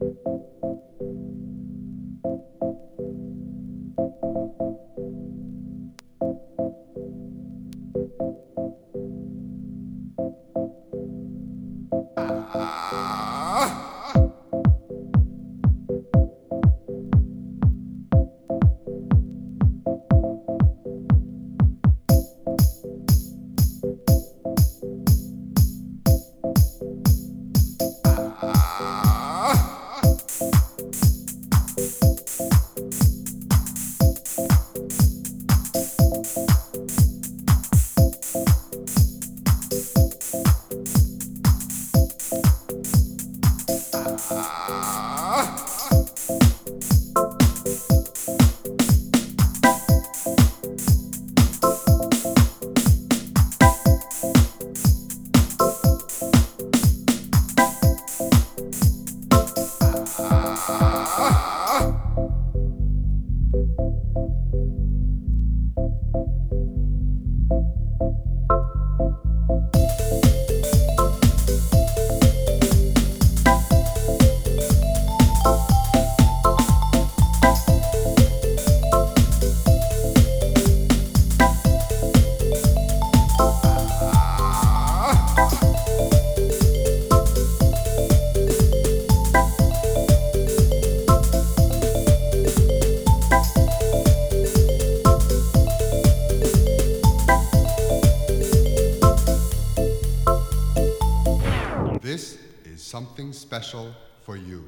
This is something special for you.